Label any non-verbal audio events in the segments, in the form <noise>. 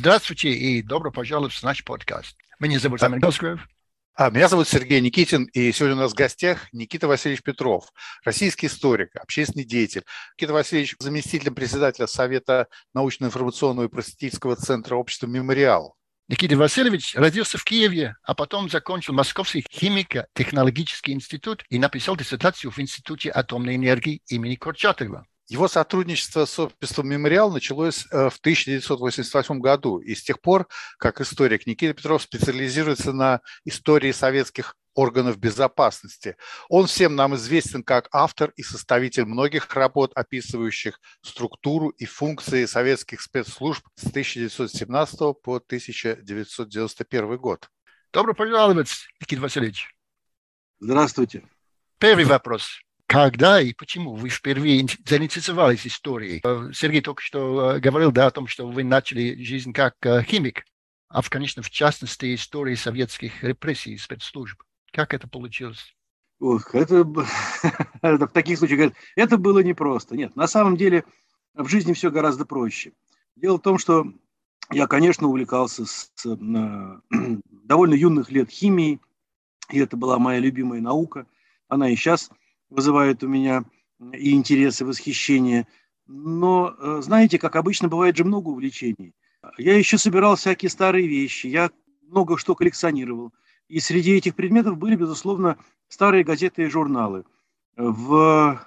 Здравствуйте и добро пожаловать в наш подкаст. Меня зовут Амин Косгрев. А, меня зовут Сергей Никитин, и сегодня у нас в гостях Никита Васильевич Петров, российский историк, общественный деятель. Никита Васильевич – заместитель председателя Совета научно-информационного и просветительского центра общества «Мемориал». Никита Васильевич родился в Киеве, а потом закончил Московский химико-технологический институт и написал диссертацию в Институте атомной энергии имени Курчатова. Его сотрудничество с обществом «Мемориал» началось э, в 1988 году, и с тех пор, как историк Никита Петров специализируется на истории советских органов безопасности. Он всем нам известен как автор и составитель многих работ, описывающих структуру и функции советских спецслужб с 1917 по 1991 год. Добро пожаловать, Никита Васильевич. Здравствуйте. Первый вопрос когда и почему вы впервые заинтересовались историей? Э, Сергей только что э, говорил да, о том, что вы начали жизнь как э, химик, а, в, конечно, в частности, истории советских репрессий и спецслужб. Как это получилось? Ох, это, <laughs> в таких случаях это было непросто. Нет, на самом деле в жизни все гораздо проще. Дело в том, что я, конечно, увлекался с, с э, <clears throat> довольно юных лет химией, и это была моя любимая наука. Она и сейчас вызывает у меня и интерес, и восхищение. Но, э, знаете, как обычно, бывает же много увлечений. Я еще собирал всякие старые вещи, я много что коллекционировал. И среди этих предметов были, безусловно, старые газеты и журналы. В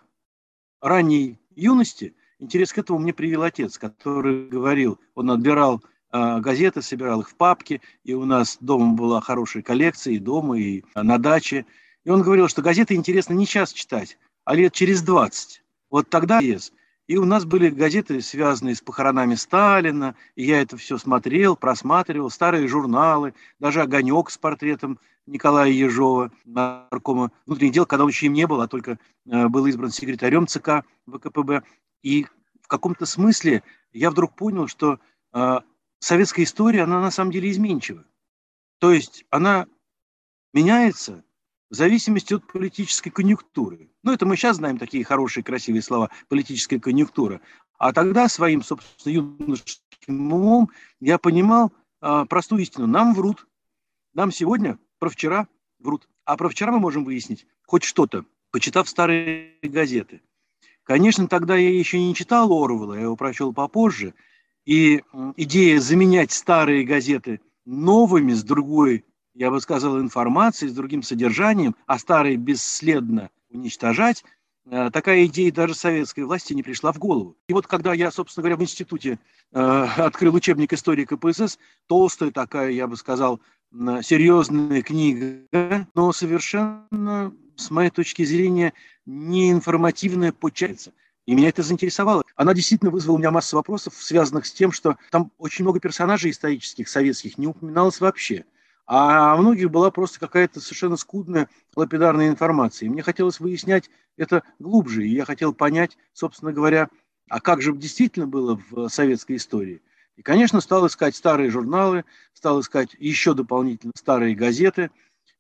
ранней юности интерес к этому мне привел отец, который говорил, он отбирал э, газеты, собирал их в папки, и у нас дома была хорошая коллекция и дома, и на даче – и он говорил, что газеты интересно не час читать, а лет через 20. Вот тогда есть. И у нас были газеты, связанные с похоронами Сталина, и я это все смотрел, просматривал, старые журналы, даже «Огонек» с портретом Николая Ежова, наркома внутренних дел, когда он еще им не был, а только э, был избран секретарем ЦК ВКПБ. И в каком-то смысле я вдруг понял, что э, советская история, она на самом деле изменчива. То есть она меняется, в зависимости от политической конъюнктуры. Ну, это мы сейчас знаем такие хорошие, красивые слова, политическая конъюнктура. А тогда своим, собственно, юношеским умом я понимал а, простую истину. Нам врут. Нам сегодня про вчера врут. А про вчера мы можем выяснить хоть что-то, почитав старые газеты. Конечно, тогда я еще не читал Орвелла, я его прочел попозже. И идея заменять старые газеты новыми с другой я бы сказал, информации с другим содержанием, а старые бесследно уничтожать, э, такая идея даже советской власти не пришла в голову. И вот когда я, собственно говоря, в институте э, <laughs> открыл учебник истории КПСС, толстая такая, я бы сказал, серьезная книга, но совершенно, с моей точки зрения, неинформативная получается. И меня это заинтересовало. Она действительно вызвала у меня массу вопросов, связанных с тем, что там очень много персонажей исторических, советских, не упоминалось вообще а у многих была просто какая-то совершенно скудная лапидарная информация. И мне хотелось выяснять это глубже, и я хотел понять, собственно говоря, а как же действительно было в советской истории. И, конечно, стал искать старые журналы, стал искать еще дополнительно старые газеты.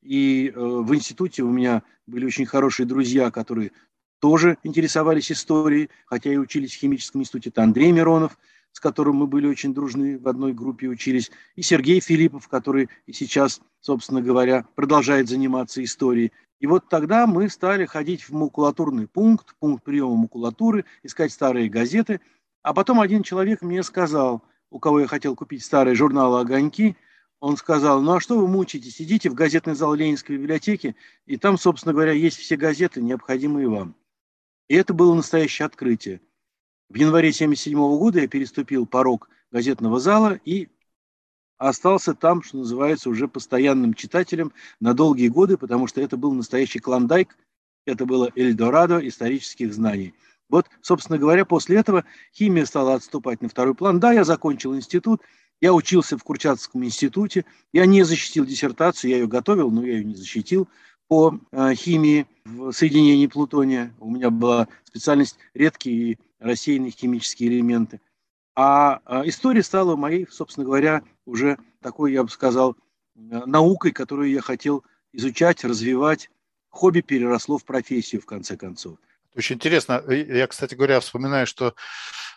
И э, в институте у меня были очень хорошие друзья, которые тоже интересовались историей, хотя и учились в химическом институте. Это Андрей Миронов – с которым мы были очень дружны, в одной группе учились, и Сергей Филиппов, который и сейчас, собственно говоря, продолжает заниматься историей. И вот тогда мы стали ходить в макулатурный пункт, пункт приема макулатуры, искать старые газеты. А потом один человек мне сказал, у кого я хотел купить старые журналы «Огоньки», он сказал, ну а что вы мучаетесь, идите в газетный зал Ленинской библиотеки, и там, собственно говоря, есть все газеты, необходимые вам. И это было настоящее открытие. В январе 1977 года я переступил порог газетного зала и остался там, что называется, уже постоянным читателем на долгие годы, потому что это был настоящий клондайк, это было Эльдорадо исторических знаний. Вот, собственно говоря, после этого химия стала отступать на второй план. Да, я закончил институт, я учился в Курчатовском институте, я не защитил диссертацию, я ее готовил, но я ее не защитил по э, химии в соединении плутония. У меня была специальность редкие рассеянные химические элементы. А, а история стала моей, собственно говоря, уже такой, я бы сказал, наукой, которую я хотел изучать, развивать. Хобби переросло в профессию, в конце концов. Очень интересно. Я, кстати говоря, вспоминаю, что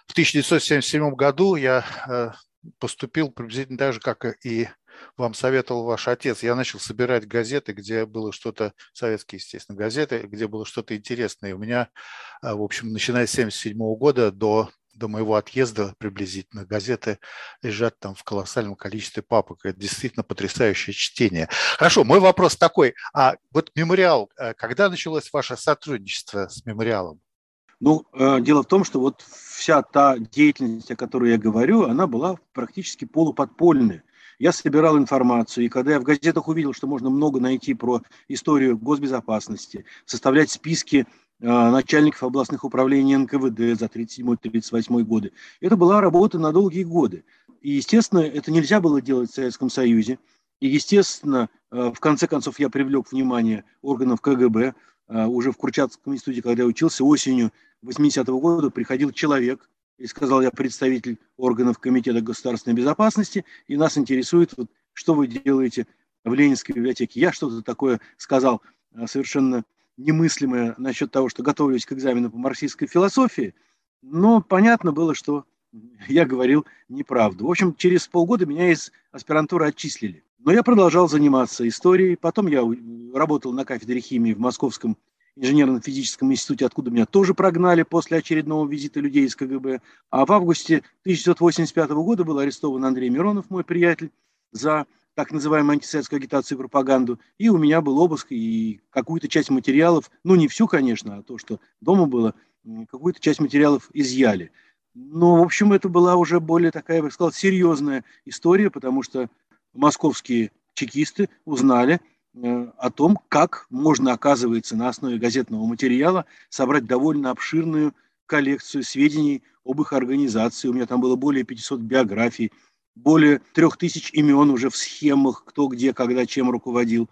в 1977 году я э, поступил приблизительно так же, как и вам советовал ваш отец. Я начал собирать газеты, где было что-то, советские, естественно, газеты, где было что-то интересное. у меня, а, в общем, начиная с 1977 года до до моего отъезда приблизительно газеты лежат там в колоссальном количестве папок. Это действительно потрясающее чтение. Хорошо, мой вопрос такой. А вот мемориал, э, когда началось ваше сотрудничество с мемориалом? Ну, э, дело в том, что вот вся та деятельность, о которой я говорю, она была практически полуподпольная. Я собирал информацию, и когда я в газетах увидел, что можно много найти про историю госбезопасности, составлять списки э, начальников областных управлений НКВД за 1937-1938 годы, это была работа на долгие годы. И, естественно, это нельзя было делать в Советском Союзе. И, естественно, э, в конце концов я привлек внимание органов КГБ, уже в Курчатском институте, когда я учился, осенью 80-го года приходил человек и сказал, я представитель органов Комитета государственной безопасности, и нас интересует, вот, что вы делаете в Ленинской библиотеке. Я что-то такое сказал а, совершенно немыслимое насчет того, что готовлюсь к экзамену по марксистской философии, но понятно было, что <laughs> я говорил неправду. В общем, через полгода меня из аспирантуры отчислили. Но я продолжал заниматься историей. Потом я работал на кафедре химии в Московском инженерно-физическом институте, откуда меня тоже прогнали после очередного визита людей из КГБ. А в августе 1985 года был арестован Андрей Миронов, мой приятель, за так называемую антисоветскую агитацию и пропаганду. И у меня был обыск, и какую-то часть материалов, ну не всю, конечно, а то, что дома было, какую-то часть материалов изъяли. Но, в общем, это была уже более такая, я бы сказал, серьезная история, потому что московские чекисты узнали э, о том, как можно, оказывается, на основе газетного материала собрать довольно обширную коллекцию сведений об их организации. У меня там было более 500 биографий, более трех тысяч имен уже в схемах, кто где, когда, чем руководил.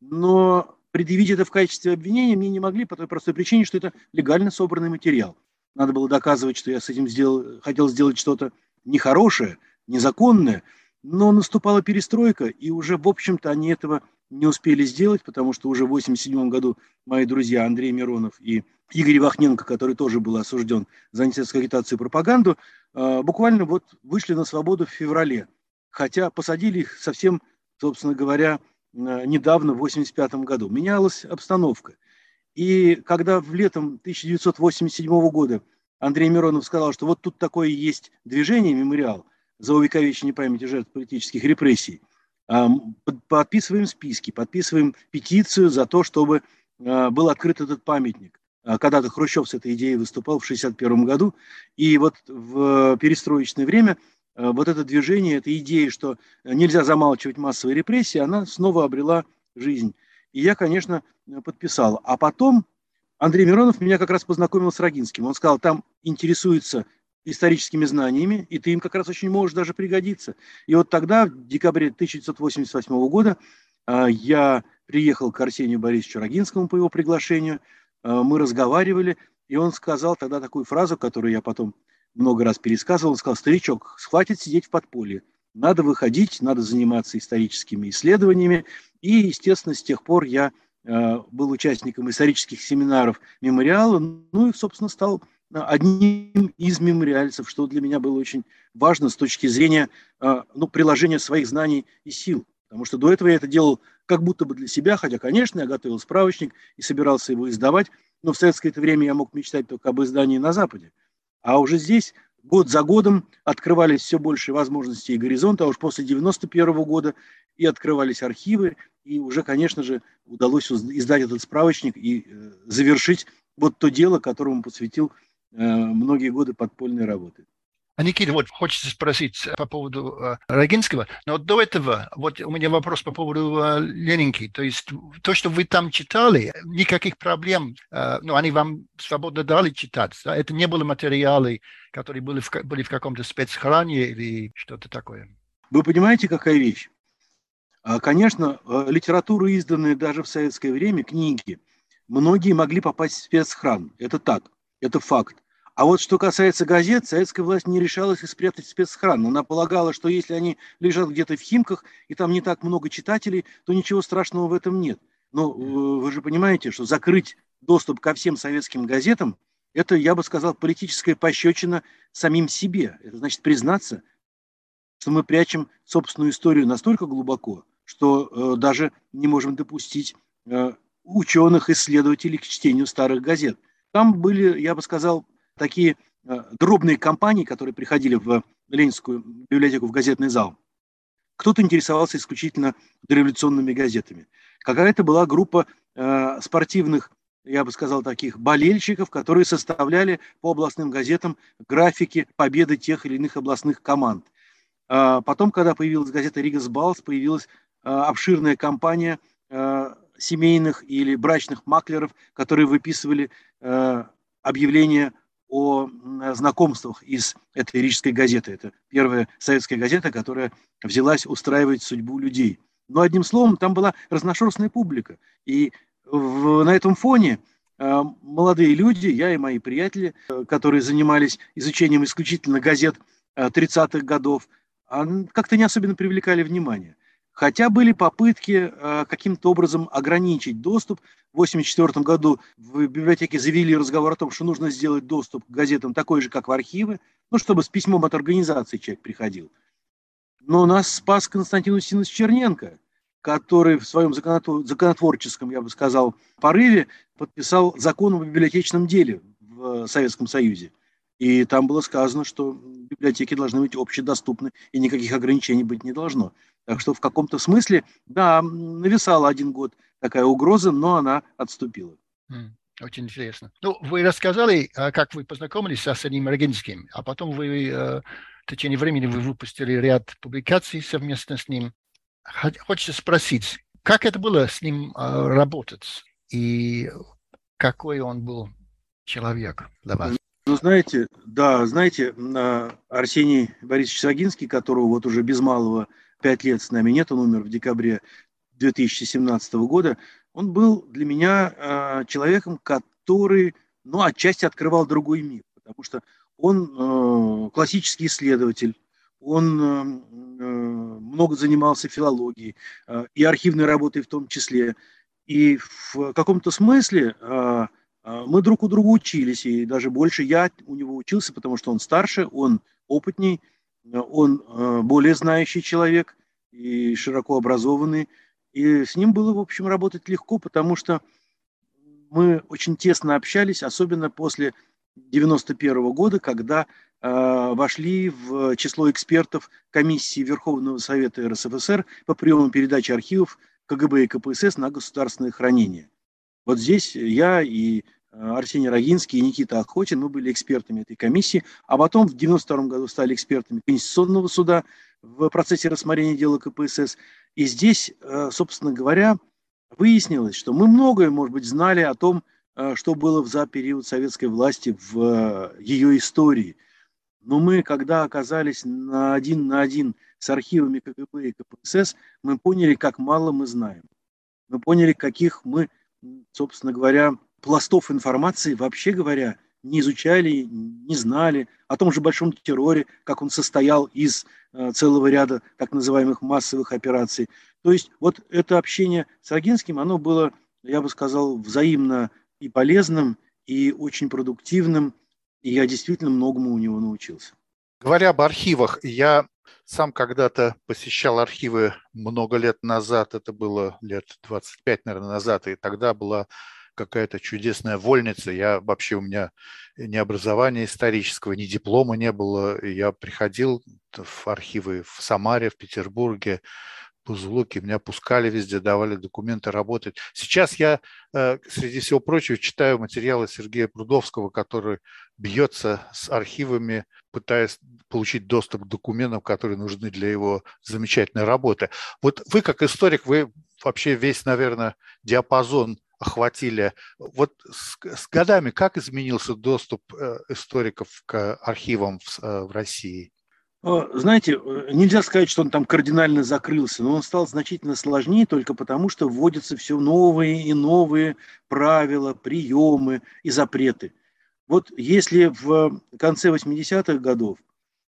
Но предъявить это в качестве обвинения мне не могли по той простой причине, что это легально собранный материал. Надо было доказывать, что я с этим сделал, хотел сделать что-то нехорошее, незаконное – но наступала перестройка, и уже, в общем-то, они этого не успели сделать, потому что уже в 1987 году мои друзья Андрей Миронов и Игорь Вахненко, который тоже был осужден за антисоветскую агитацию и пропаганду, а, буквально вот вышли на свободу в феврале. Хотя посадили их совсем, собственно говоря, а, недавно, в 1985 году. Менялась обстановка. И когда в летом 1987 года Андрей Миронов сказал, что вот тут такое есть движение, мемориал – за увековечение памяти жертв политических репрессий, а, подписываем списки, подписываем петицию за то, чтобы а, был открыт этот памятник. А, когда-то Хрущев с этой идеей выступал в 1961 году, и вот в перестроечное время вот это движение, эта идея, что нельзя замалчивать массовые репрессии, она снова обрела жизнь. И я, конечно, подписал. А потом Андрей Миронов меня как раз познакомил с Рогинским. Он сказал, там интересуется историческими знаниями, и ты им как раз очень можешь даже пригодиться. И вот тогда, в декабре 1988 года, а, я приехал к Арсению Борисовичу Рогинскому по его приглашению, а, мы разговаривали, и он сказал тогда такую фразу, которую я потом много раз пересказывал, он сказал, старичок, хватит сидеть в подполье, надо выходить, надо заниматься историческими исследованиями, и, естественно, с тех пор я а, был участником исторических семинаров мемориала, ну и, собственно, стал одним из мемориальцев, что для меня было очень важно с точки зрения а, ну, приложения своих знаний и сил. Потому что до этого я это делал как будто бы для себя, хотя, конечно, я готовил справочник и собирался его издавать, но в советское это время я мог мечтать только об издании на Западе. А уже здесь год за годом открывались все больше возможностей и горизонта, а уж после 91 года и открывались архивы, и уже, конечно же, удалось издать этот справочник и э, завершить вот то дело, которому посвятил Э, многие годы подпольной работы. А Никита, вот хочется спросить по поводу э, Рогинского, но до этого вот у меня вопрос по поводу э, Ленинки. То есть то, что вы там читали, никаких проблем, э, ну, они вам свободно дали читать. Да? Это не были материалы, которые были в, были в каком-то спецхране или что-то такое. Вы понимаете, какая вещь? А, конечно, э, литература, изданная даже в советское время, книги, многие могли попасть в спецхран. Это так. Это факт. А вот что касается газет, советская власть не решалась их спрятать в спецхран. Она полагала, что если они лежат где-то в Химках, и там не так много читателей, то ничего страшного в этом нет. Но э, вы же понимаете, что закрыть доступ ко всем советским газетам, это, я бы сказал, политическая пощечина самим себе. Это значит признаться, что мы прячем собственную историю настолько глубоко, что э, даже не можем допустить э, ученых, исследователей к чтению старых газет. Там были, я бы сказал, такие э, дробные компании, которые приходили в Ленинскую библиотеку, в газетный зал. Кто-то интересовался исключительно дореволюционными газетами. Какая-то была группа э, спортивных, я бы сказал, таких болельщиков, которые составляли по областным газетам графики победы тех или иных областных команд. А потом, когда появилась газета «Ригас Балс», появилась э, обширная кампания э, семейных или брачных маклеров, которые выписывали э, объявления о знакомствах из этой лирической газеты. Это первая советская газета, которая взялась устраивать судьбу людей. Но одним словом, там была разношерстная публика. И в, на этом фоне э, молодые люди, я и мои приятели, э, которые занимались изучением исключительно газет э, 30-х годов, как-то не особенно привлекали внимание. Хотя были попытки э, каким-то образом ограничить доступ. В 1984 году в библиотеке завели разговор о том, что нужно сделать доступ к газетам такой же, как в архивы, ну, чтобы с письмом от организации человек приходил. Но нас спас Константин Устинович Черненко, который в своем законотворческом, я бы сказал, порыве подписал закон о библиотечном деле в Советском Союзе. И там было сказано, что библиотеки должны быть общедоступны, и никаких ограничений быть не должно. Так что в каком-то смысле, да, нависала один год такая угроза, но она отступила. Очень интересно. Ну, вы рассказали, а, как вы познакомились с Арсением Рогинским, а потом вы э, в течение времени вы выпустили ряд публикаций совместно с ним. Хочется спросить, как это было с ним а, работать и какой он был человек для вас? Знаете, да, знаете, Арсений Борисович Сагинский, которого вот уже без малого пять лет с нами нет, он умер в декабре 2017 года, он был для меня э, человеком, который, ну, отчасти открывал другой мир, потому что он э, классический исследователь, он э, много занимался филологией э, и архивной работой в том числе. И в каком-то смысле мы друг у друга учились, и даже больше я у него учился, потому что он старше, он опытней, он э, более знающий человек и широко образованный. И с ним было, в общем, работать легко, потому что мы очень тесно общались, особенно после 91 года, когда э, вошли в число экспертов комиссии Верховного Совета РСФСР по приему передачи архивов КГБ и КПСС на государственное хранение. Вот здесь я и Э, Арсений Рогинский и Никита Охотин, мы были экспертами этой комиссии, а потом в 1992 году стали экспертами Конституционного суда в процессе рассмотрения дела КПСС. И здесь, э, собственно говоря, выяснилось, что мы многое, может быть, знали о том, э, что было за период советской власти в ее истории. Но мы, когда оказались на один на один с архивами КГБ и КПСС, мы поняли, как мало мы знаем. Мы поняли, каких мы, собственно говоря, пластов информации, вообще говоря, не изучали, не знали о том же большом терроре, как он состоял из э, целого ряда так называемых массовых операций. То есть вот это общение с Агинским, оно было, я бы сказал, взаимно и полезным, и очень продуктивным, и я действительно многому у него научился. Говоря об архивах, я сам когда-то посещал архивы много лет назад, это было лет 25, наверное, назад, и тогда была какая-то чудесная вольница. Я вообще, у меня ни образования исторического, ни диплома не было. Я приходил в архивы в Самаре, в Петербурге, Бузулуке, меня пускали везде, давали документы работать. Сейчас я, э, среди всего прочего, читаю материалы Сергея Прудовского, который бьется с архивами, пытаясь получить доступ к документам, которые нужны для его замечательной работы. Вот вы, как историк, вы вообще весь, наверное, диапазон охватили. Вот с, с годами как изменился доступ э, историков к архивам в, э, в России? Знаете, э, нельзя сказать, что он там кардинально закрылся, но он стал значительно сложнее только потому, что вводятся все новые и новые правила, приемы и запреты. Вот если в конце 80-х годов,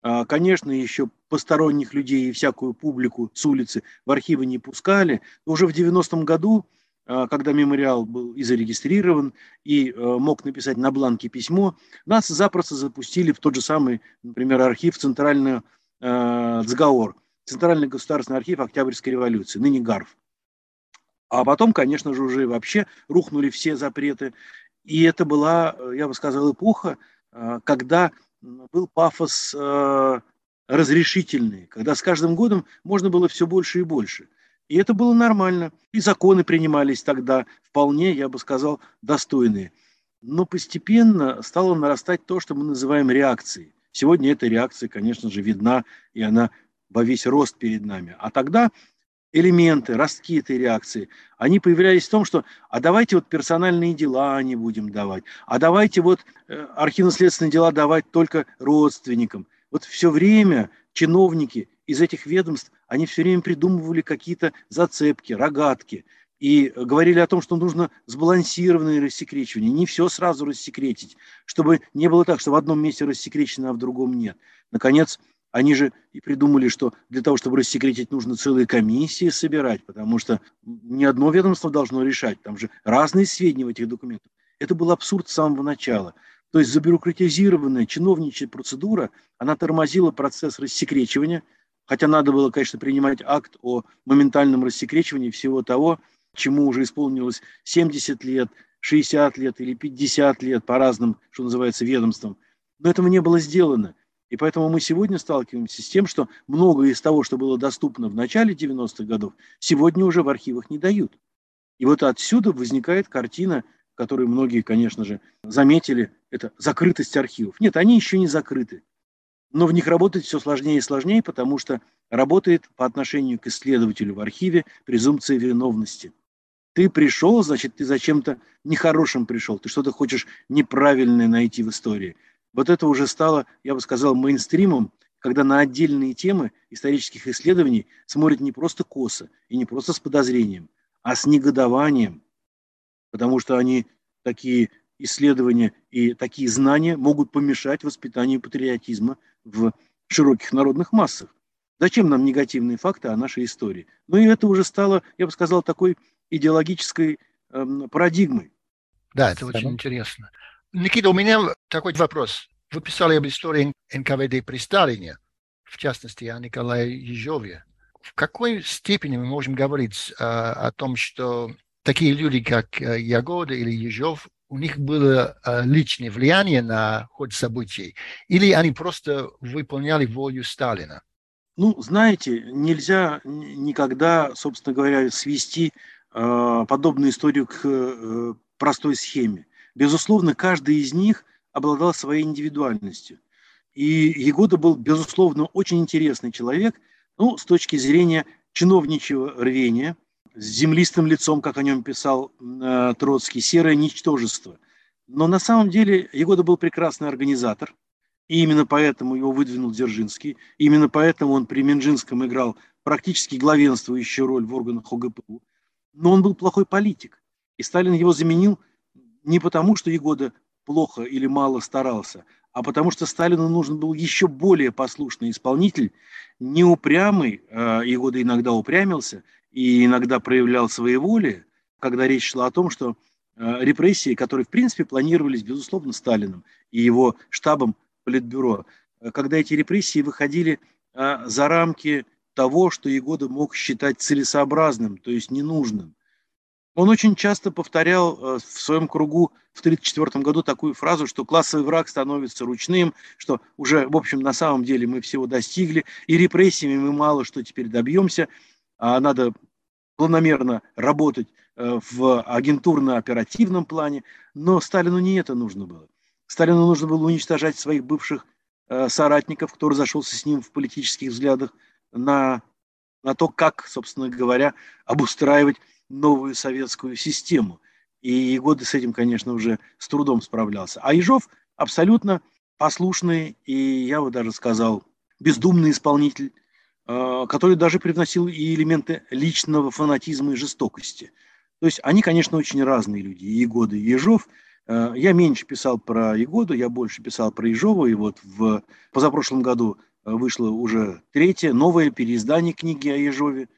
а, конечно, еще посторонних людей и всякую публику с улицы в архивы не пускали, то уже в 90-м году а, когда мемориал был и зарегистрирован, и а, мог написать на бланке письмо, нас запросто запустили в тот же самый, например, архив Центрального э, ЦГАОР, Центральный государственный архив Октябрьской революции, ныне ГАРФ. А потом, конечно же, уже вообще рухнули все запреты. И это была, я бы сказал, эпоха, э, когда был пафос э, разрешительный, когда с каждым годом можно было все больше и больше. И это было нормально. И законы принимались тогда вполне, я бы сказал, достойные. Но постепенно стало нарастать то, что мы называем реакцией. Сегодня эта реакция, конечно же, видна, и она во весь рост перед нами. А тогда элементы, ростки этой реакции, они появлялись в том, что а давайте вот персональные дела не будем давать, а давайте вот э, архивно-следственные дела давать только родственникам. Вот все время чиновники из этих ведомств, они все время придумывали какие-то зацепки, рогатки – и говорили о том, что нужно сбалансированное рассекречивание, не все сразу рассекретить, чтобы не было так, что в одном месте рассекречено, а в другом нет. Наконец, они же и придумали, что для того, чтобы рассекретить, нужно целые комиссии собирать, потому что не одно ведомство должно решать, там же разные сведения в этих документах. Это был абсурд с самого начала. То есть забюрократизированная чиновничья процедура, она тормозила процесс рассекречивания, хотя надо было, конечно, принимать акт о моментальном рассекречивании всего того, чему уже исполнилось 70 лет, 60 лет или 50 лет по разным, что называется, ведомствам. Но этого не было сделано. И поэтому мы сегодня сталкиваемся с тем, что многое из того, что было доступно в начале 90-х годов, сегодня уже в архивах не дают. И вот отсюда возникает картина, которую многие, конечно же, заметили, это закрытость архивов. Нет, они еще не закрыты. Но в них работать все сложнее и сложнее, потому что работает по отношению к исследователю в архиве презумпция виновности – ты пришел, значит, ты зачем-то нехорошим пришел, ты что-то хочешь неправильное найти в истории. Вот это уже стало, я бы сказал, мейнстримом, когда на отдельные темы исторических исследований смотрят не просто косо и не просто с подозрением, а с негодованием, потому что они такие исследования и такие знания могут помешать воспитанию патриотизма в широких народных массах. Зачем нам негативные факты о нашей истории? Ну и это уже стало, я бы сказал, такой идеологической э, парадигмой. Да, это очень интересно. Никита, у меня такой вопрос. Вы писали об истории НКВД при Сталине, в частности, о Николае Ежове. В какой степени мы можем говорить э, о том, что такие люди, как э, Ягода или Ежов, у них было э, личное влияние на ход событий, или они просто выполняли волю Сталина? Ну, знаете, нельзя никогда, собственно говоря, свести Э, подобную историю к э, простой схеме. Безусловно, каждый из них обладал своей индивидуальностью. И Егода был, безусловно, очень интересный человек, ну, с точки зрения чиновничьего рвения, с землистым лицом, как о нем писал э, Троцкий, серое ничтожество. Но на самом деле Егода был прекрасный организатор, и именно поэтому его выдвинул Дзержинский, именно поэтому он при Минжинском играл практически главенствующую роль в органах ОГПУ но он был плохой политик. И Сталин его заменил не потому, что Егода плохо или мало старался, а потому что Сталину нужен был еще более послушный исполнитель, неупрямый, э, Егода иногда упрямился и иногда проявлял свои воли, когда речь шла о том, что э, репрессии, которые в принципе планировались, безусловно, Сталином и его штабом Политбюро, э, когда эти репрессии выходили за рамки того, что Егода мог считать целесообразным, то есть ненужным. Он очень часто повторял э, в своем кругу в 1934 году такую фразу, что классовый враг становится ручным, что уже, в общем, на самом деле мы всего достигли, и репрессиями мы мало что теперь добьемся, а надо планомерно работать э, в агентурно-оперативном плане, но Сталину не это нужно было. Сталину нужно было уничтожать своих бывших э, соратников, кто разошелся с ним в политических взглядах, на, на то, как, собственно говоря, обустраивать новую советскую систему. И Егоды с этим, конечно, уже с трудом справлялся. А Ежов абсолютно послушный и, я бы даже сказал, бездумный исполнитель, который даже привносил и элементы личного фанатизма и жестокости. То есть они, конечно, очень разные люди, и Егода, и Ежов. Э, я меньше писал про Егоду, я больше писал про Ежова, и вот в позапрошлом году вышло уже третье, новое переиздание книги о Ежове,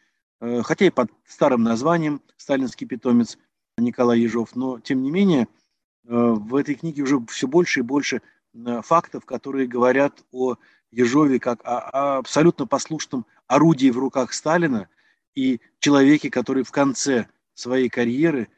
э, хотя и под старым названием «Сталинский питомец» Николай Ежов, но тем не менее э, в этой книге уже все больше и больше э, фактов, которые говорят о Ежове как о, абсолютно послушном орудии в руках Сталина и человеке, который в конце своей карьеры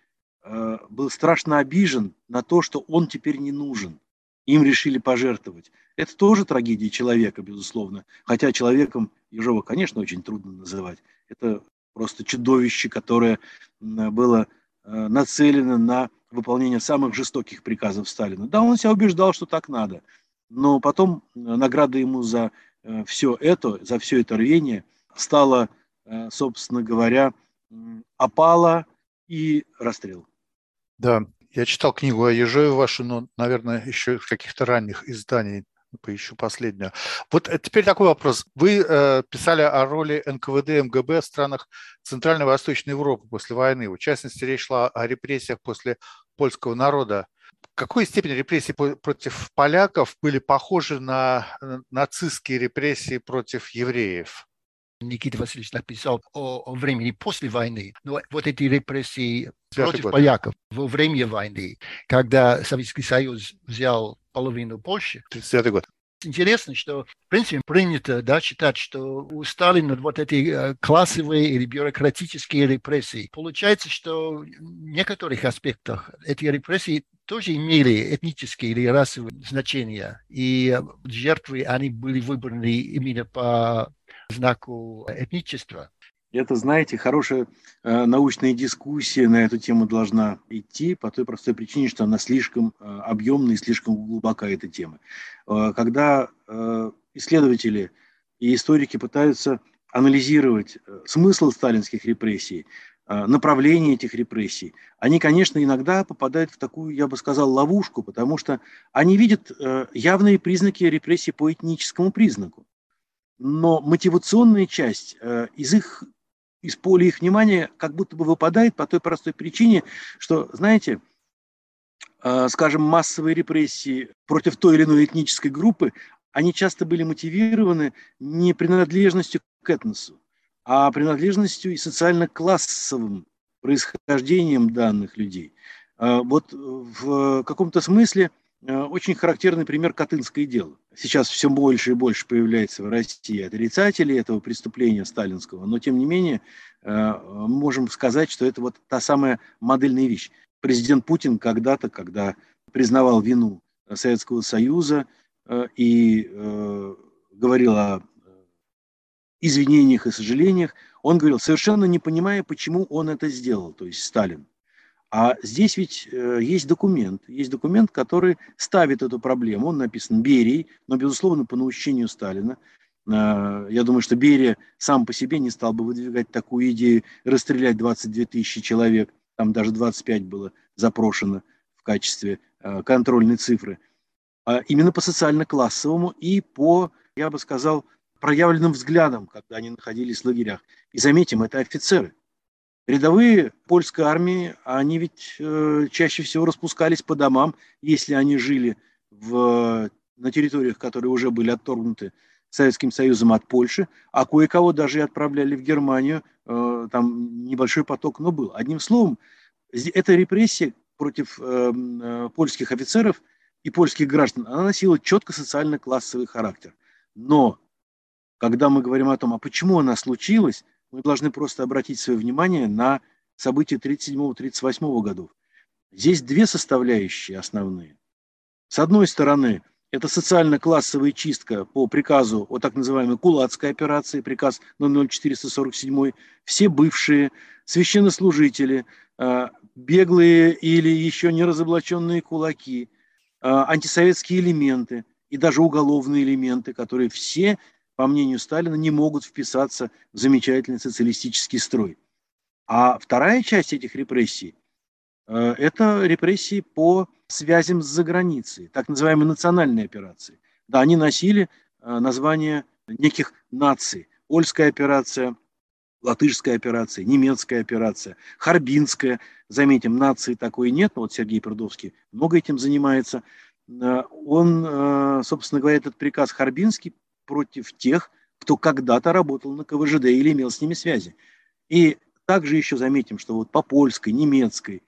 э, был страшно обижен на то, что он теперь не нужен. Им решили пожертвовать. Это тоже трагедия человека, безусловно. Хотя человеком Ежова, конечно, очень трудно называть. Это просто чудовище, которое было э, нацелено на выполнение самых жестоких приказов Сталина. Да, он себя убеждал, что так надо. Но потом э, награда ему за э, все это, за все это рвение стала, собственно говоря, опала и расстрел. Да, я читал книгу о Ежове вашу, но, наверное, еще из каких-то ранних изданий поищу последнюю. Вот э, теперь такой вопрос. Вы э, писали о роли НКВД МГБ в странах Центральной и Восточной Европы после войны. В частности, речь шла о репрессиях после польского народа. Какой степени репрессии против поляков были похожи на э, нацистские репрессии против евреев? Никита Васильевич написал о, о времени после войны. Но вот эти репрессии против год. поляков во время войны, когда Советский Союз взял половину Польши. 39 год. Интересно, что, в принципе, принято да, считать, что у Сталина вот эти э, классовые или бюрократические репрессии. Получается, что в некоторых аспектах эти репрессии тоже имели этнические или расовые значения. И жертвы, они были выбраны именно по знаку этничества. Это, знаете, хорошая э, научная дискуссия на эту тему должна идти по той простой причине, что она слишком э, объемная и слишком глубока, эта тема. Э, когда э, исследователи и историки пытаются анализировать э, смысл сталинских репрессий, э, направление этих репрессий, они, конечно, иногда попадают в такую, я бы сказал, ловушку, потому что они видят э, явные признаки репрессий по этническому признаку. Но мотивационная часть э, из их из поля их внимания как будто бы выпадает по той простой причине, что, знаете, э, скажем, массовые репрессии против той или иной этнической группы, они часто были мотивированы не принадлежностью к этносу, а принадлежностью и социально-классовым происхождением данных людей. Э, вот в каком-то смысле – Э, очень характерный пример Катынское дело. Сейчас все больше и больше появляется в России отрицателей этого преступления сталинского, но тем не менее э, можем сказать, что это вот та самая модельная вещь. Президент Путин когда-то, когда признавал вину Советского Союза э, и говорил о извинениях и сожалениях, он говорил, совершенно не понимая, почему он это сделал, то есть Сталин. А здесь ведь э, есть документ, есть документ, который ставит эту проблему. Он написан Берией, но, безусловно, по наущению Сталина. Э, я думаю, что Берия сам по себе не стал бы выдвигать такую идею расстрелять 22 тысячи человек. Там даже 25 было запрошено в качестве э, контрольной цифры. А именно по социально-классовому и по, я бы сказал, проявленным взглядам, когда они находились в лагерях. И заметим, это офицеры – Рядовые польской армии, они ведь э, чаще всего распускались по домам, если они жили в, на территориях, которые уже были отторгнуты Советским Союзом от Польши, а кое-кого даже и отправляли в Германию, э, там небольшой поток, но был. Одним словом, эта репрессия против э, э, польских офицеров и польских граждан, она носила четко социально-классовый характер. Но когда мы говорим о том, а почему она случилась, мы должны просто обратить свое внимание на события 37-38 годов. Здесь две составляющие основные. С одной стороны, это социально-классовая чистка по приказу о так называемой кулацкой операции, приказ 00447. Все бывшие священнослужители, а, беглые или еще не разоблаченные кулаки, а, антисоветские элементы и даже уголовные элементы, которые все по мнению Сталина, не могут вписаться в замечательный социалистический строй. А вторая часть этих репрессий э, – это репрессии по связям с заграницей, так называемые национальные операции. Да, они носили э, название неких наций. Ольская операция, латышская операция, немецкая операция, Харбинская. Заметим, нации такой нет, но вот Сергей Прудовский много этим занимается. Э, он, собственно говоря, этот приказ Харбинский против тех, кто когда-то работал на КВЖД или имел с ними связи. И также еще заметим, что вот по польской, немецкой,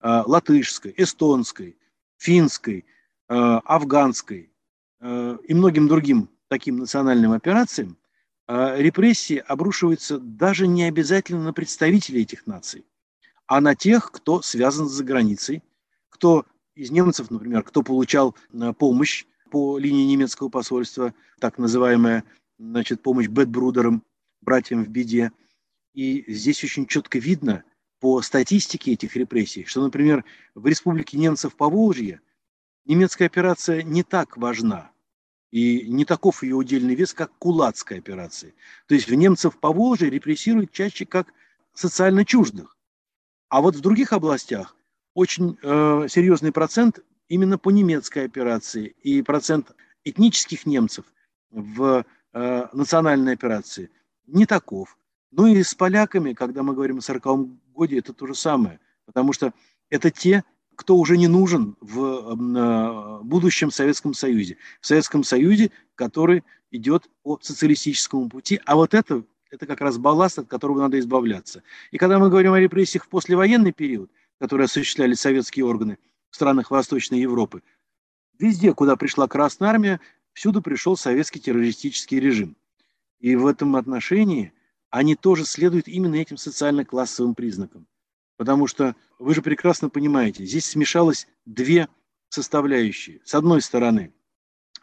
а, латышской, эстонской, финской, а, афганской а, и многим другим таким национальным операциям, репрессии обрушиваются даже не обязательно на представителей этих наций, а на тех, кто связан за границей, кто из немцев, например, кто получал помощь по линии немецкого посольства, так называемая значит, помощь Бэтбрудерам, братьям в беде. И здесь очень четко видно по статистике этих репрессий, что, например, в Республике немцев по Волжье немецкая операция не так важна, и не таков ее удельный вес, как кулацкая операция. То есть в немцев по Волжье репрессируют чаще как социально чуждых. А вот в других областях очень э, серьезный процент именно по немецкой операции и процент этнических немцев в э, национальной операции не таков. Ну и с поляками, когда мы говорим о 40-м годе, это то же самое, потому что это те, кто уже не нужен в э, будущем Советском Союзе. В Советском Союзе, который идет по социалистическому пути, а вот это, это как раз балласт, от которого надо избавляться. И когда мы говорим о репрессиях в послевоенный период, которые осуществляли советские органы, в странах Восточной Европы. Везде, куда пришла Красная Армия, всюду пришел советский террористический режим. И в этом отношении они тоже следуют именно этим социально-классовым признакам. Потому что вы же прекрасно понимаете, здесь смешалось две составляющие. С одной стороны,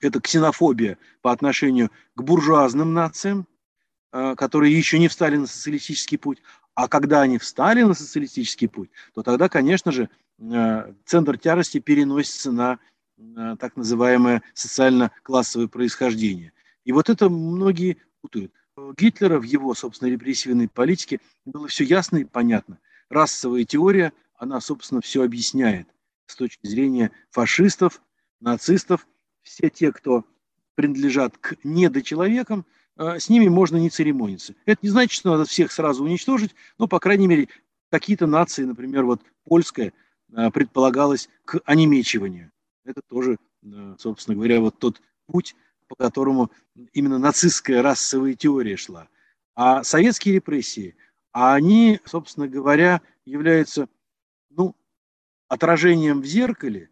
это ксенофобия по отношению к буржуазным нациям, а, которые еще не встали на социалистический путь. А когда они встали на социалистический путь, то тогда, конечно же, Э, центр тяжести переносится на так называемое социально-классовое происхождение. И вот это многие путают. Гитлера в его, собственно, репрессивной политике было все ясно и понятно. Расовая теория, она, собственно, все объясняет с точки зрения фашистов, нацистов. Все те, кто принадлежат к недочеловекам, э, с ними можно не церемониться. Это не значит, что надо всех сразу уничтожить, но, по крайней мере, какие-то нации, например, вот польская – Э, предполагалось к онемечиванию. Это тоже, э, собственно говоря, вот тот путь, по которому именно нацистская расовая теория шла. А советские репрессии, они, собственно говоря, являются ну, отражением в зеркале,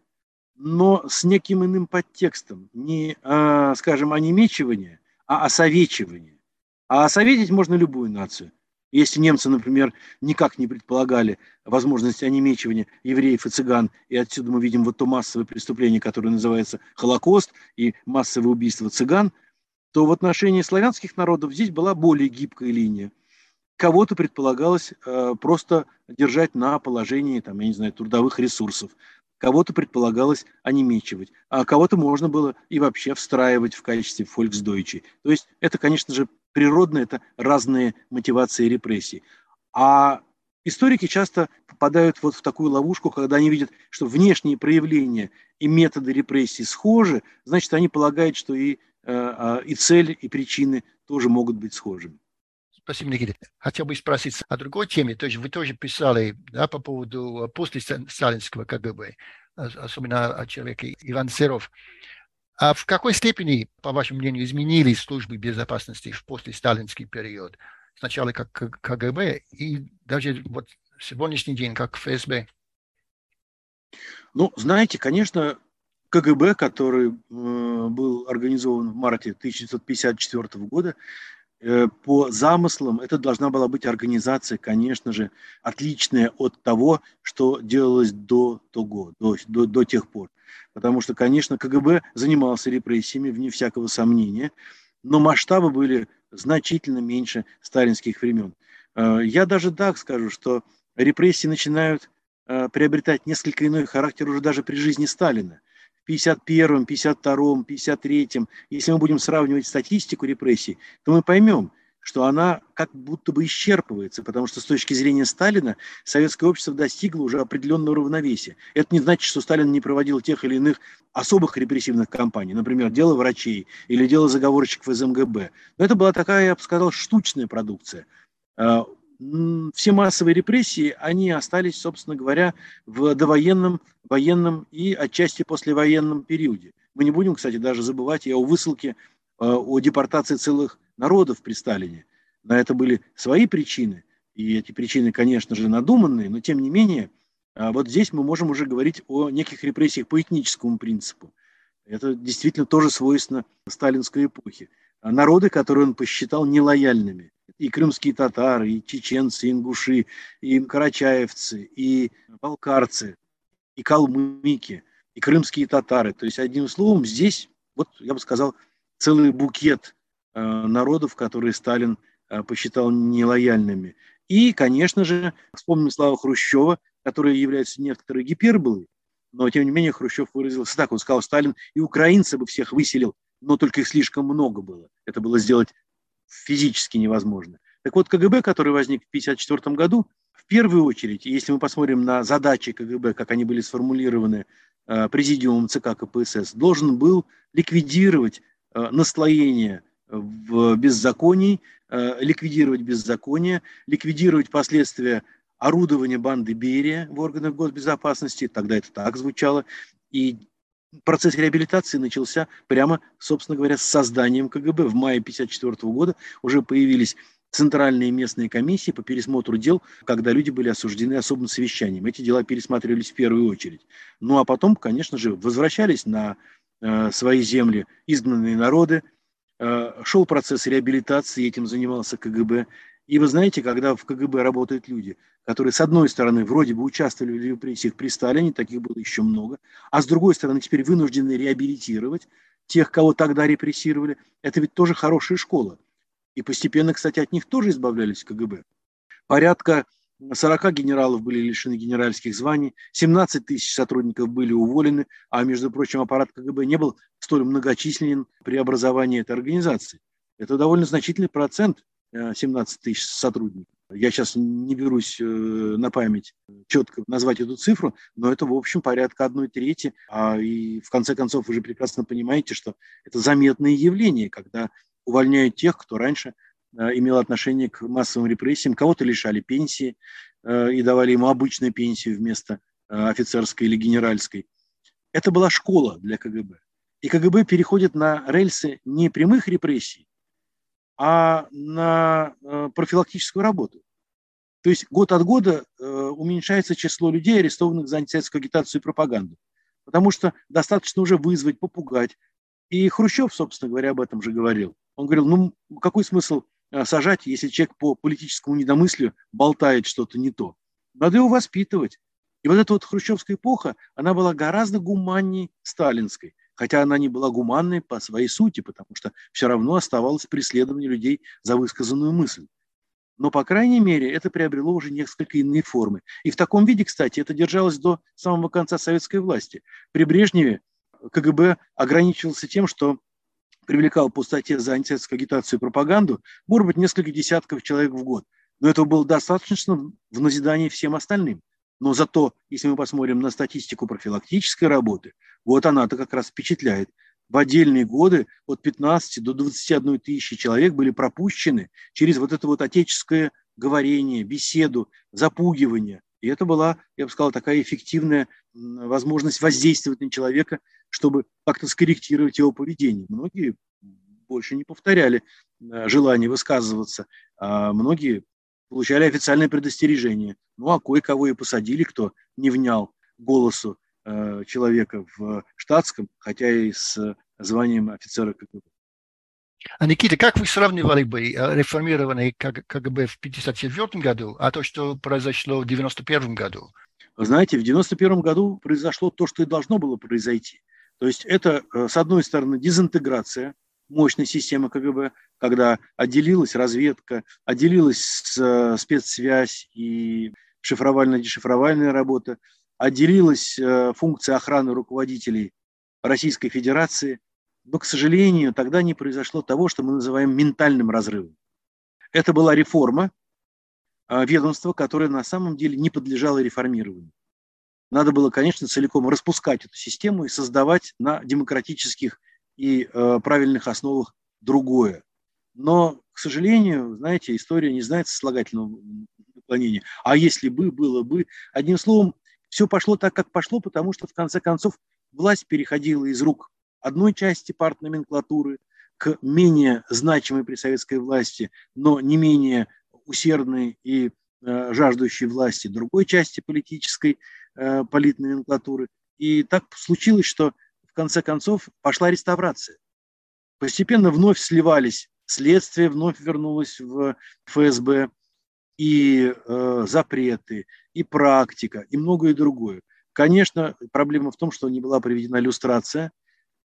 но с неким иным подтекстом. Не, а, скажем, онемечивание, а осовечивание. А осоветить можно любую нацию – если немцы, например, никак не предполагали возможности онемечивания евреев и цыган, и отсюда мы видим вот то массовое преступление, которое называется Холокост и массовое убийство цыган, то в отношении славянских народов здесь была более гибкая линия. Кого-то предполагалось э, просто держать на положении, там, я не знаю, трудовых ресурсов, кого-то предполагалось онемечивать, а кого-то можно было и вообще встраивать в качестве фольксдойчи. То есть это, конечно же, природно, это разные мотивации репрессий. А историки часто попадают вот в такую ловушку, когда они видят, что внешние проявления и методы репрессий схожи, значит, они полагают, что и, э, и цель, и причины тоже могут быть схожими. Спасибо, Никита. Хотел бы спросить о другой теме. То есть вы тоже писали да, по поводу после сталинского КГБ, особенно о человеке Иван Серов. А в какой степени, по вашему мнению, изменились службы безопасности в после-сталинский период? Сначала как КГБ и даже вот сегодняшний день как ФСБ? Ну, знаете, конечно, КГБ, который э, был организован в марте 1954 года, э, по замыслам это должна была быть организация, конечно же, отличная от того, что делалось до того, до, до, до тех пор. Потому что, конечно, КГБ занимался репрессиями, вне всякого сомнения, но масштабы были значительно меньше сталинских времен. Э, я даже так скажу, что репрессии начинают э, приобретать несколько иной характер уже даже при жизни Сталина. В 51-м, 52-м, 53-м, если мы будем сравнивать статистику репрессий, то мы поймем – что она как будто бы исчерпывается, потому что с точки зрения Сталина советское общество достигло уже определенного равновесия. Это не значит, что Сталин не проводил тех или иных особых репрессивных кампаний, например, дело врачей или дело заговорщиков из МГБ. Но это была такая, я бы сказал, штучная продукция. Все массовые репрессии, они остались, собственно говоря, в довоенном, военном и отчасти послевоенном периоде. Мы не будем, кстати, даже забывать и о высылке, а, о депортации целых народов при Сталине. На это были свои причины, и эти причины, конечно же, надуманные, но тем не менее, а, вот здесь мы можем уже говорить о неких репрессиях по этническому принципу. Это действительно тоже свойственно сталинской эпохи. Народы, которые он посчитал нелояльными. И крымские татары, и чеченцы, и ингуши, и карачаевцы, и балкарцы, и калмыки, и крымские татары. То есть, одним словом, здесь, вот я бы сказал, целый букет э, народов, которые Сталин э, посчитал нелояльными. И, конечно же, вспомним слова Хрущева, которые являются некоторой гиперболой, но, тем не менее, Хрущев выразился так. Он сказал, Сталин и украинцы бы всех выселил, но только их слишком много было. Это было сделать физически невозможно. Так вот, КГБ, который возник в 1954 году, в первую очередь, если мы посмотрим на задачи КГБ, как они были сформулированы э, президиумом ЦК КПСС, должен был ликвидировать э, наслоение в беззаконии, э, ликвидировать беззаконие, ликвидировать последствия орудования банды Берия в органах госбезопасности, тогда это так звучало, и процесс реабилитации начался прямо, собственно говоря, с созданием КГБ. В мае 1954 года уже появились центральные местные комиссии по пересмотру дел, когда люди были осуждены особым совещанием. Эти дела пересматривались в первую очередь. Ну а потом, конечно же, возвращались на э, свои земли изгнанные народы, э, шел процесс реабилитации, этим занимался КГБ. И вы знаете, когда в КГБ работают люди, которые, с одной стороны, вроде бы участвовали в репрессиях при Сталине, таких было еще много, а с другой стороны, теперь вынуждены реабилитировать тех, кого тогда репрессировали, это ведь тоже хорошая школа. И постепенно, кстати, от них тоже избавлялись КГБ. Порядка 40 генералов были лишены генеральских званий, 17 тысяч сотрудников были уволены, а, между прочим, аппарат КГБ не был столь многочисленен при образовании этой организации. Это довольно значительный процент 17 э, тысяч сотрудников. Я сейчас не берусь э, на память четко назвать эту цифру, но это, в общем, порядка одной трети. А, и в конце концов, вы же прекрасно понимаете, что это заметное явление, когда увольняют тех, кто раньше э, имел отношение к массовым репрессиям, кого-то лишали пенсии и давали ему обычную пенсию вместо офицерской или генеральской. Это была школа для КГБ. И КГБ переходит на рельсы не прямых репрессий, а на э, профилактическую работу. То есть год от года э, уменьшается число людей, арестованных за антисоветскую агитацию и пропаганду. Потому что достаточно уже вызвать, попугать. И Хрущев, собственно говоря, об этом же говорил. Он говорил, ну какой смысл э, сажать, если человек по политическому недомыслию болтает что-то не то? Надо его воспитывать. И вот эта вот хрущевская эпоха, она была гораздо гуманней сталинской хотя она не была гуманной по своей сути, потому что все равно оставалось преследование людей за высказанную мысль. Но, по крайней мере, это приобрело уже несколько иные формы. И в таком виде, кстати, это держалось до самого конца советской власти. При Брежневе КГБ ограничивался тем, что привлекал по статье за антисоветскую агитацию и пропаганду, может быть, несколько десятков человек в год. Но этого было достаточно в назидании всем остальным. Но зато, если мы посмотрим на статистику профилактической работы, вот она-то как раз впечатляет. В отдельные годы от 15 до 21 тысячи человек были пропущены через вот это вот отеческое говорение, беседу, запугивание. И это была, я бы сказал, такая эффективная возможность воздействовать на человека, чтобы как-то скорректировать его поведение. Многие больше не повторяли э, желание высказываться, а многие получали официальное предостережение. Ну, а кое-кого и посадили, кто не внял голосу человека в штатском, хотя и с званием офицера КГБ. А Никита, как вы сравнивали бы э, реформированный КГБ в 1954 году, а то, что произошло в 1991 году? Вы знаете, в 1991 году произошло то, что и должно было произойти. То есть это, э, с одной стороны, дезинтеграция мощной системы КГБ, когда отделилась разведка, отделилась э, спецсвязь и шифровально-дешифровальная работа, отделилась э, функция охраны руководителей Российской Федерации, но, к сожалению, тогда не произошло того, что мы называем ментальным разрывом. Это была реформа э, ведомства, которое на самом деле не подлежало реформированию. Надо было, конечно, целиком распускать эту систему и создавать на демократических и правильных основах другое. Но, к сожалению, знаете, история не знает сослагательного наклонения. А если бы, было бы. Одним словом, все пошло так, как пошло, потому что, в конце концов, власть переходила из рук одной части партноменклатуры к менее значимой при советской власти, но не менее усердной и э, жаждущей власти другой части политической э, политноменклатуры. И так случилось, что в конце концов, пошла реставрация. Постепенно вновь сливались следствие, вновь вернулось в ФСБ, и э, запреты, и практика, и многое другое. Конечно, проблема в том, что не была проведена иллюстрация,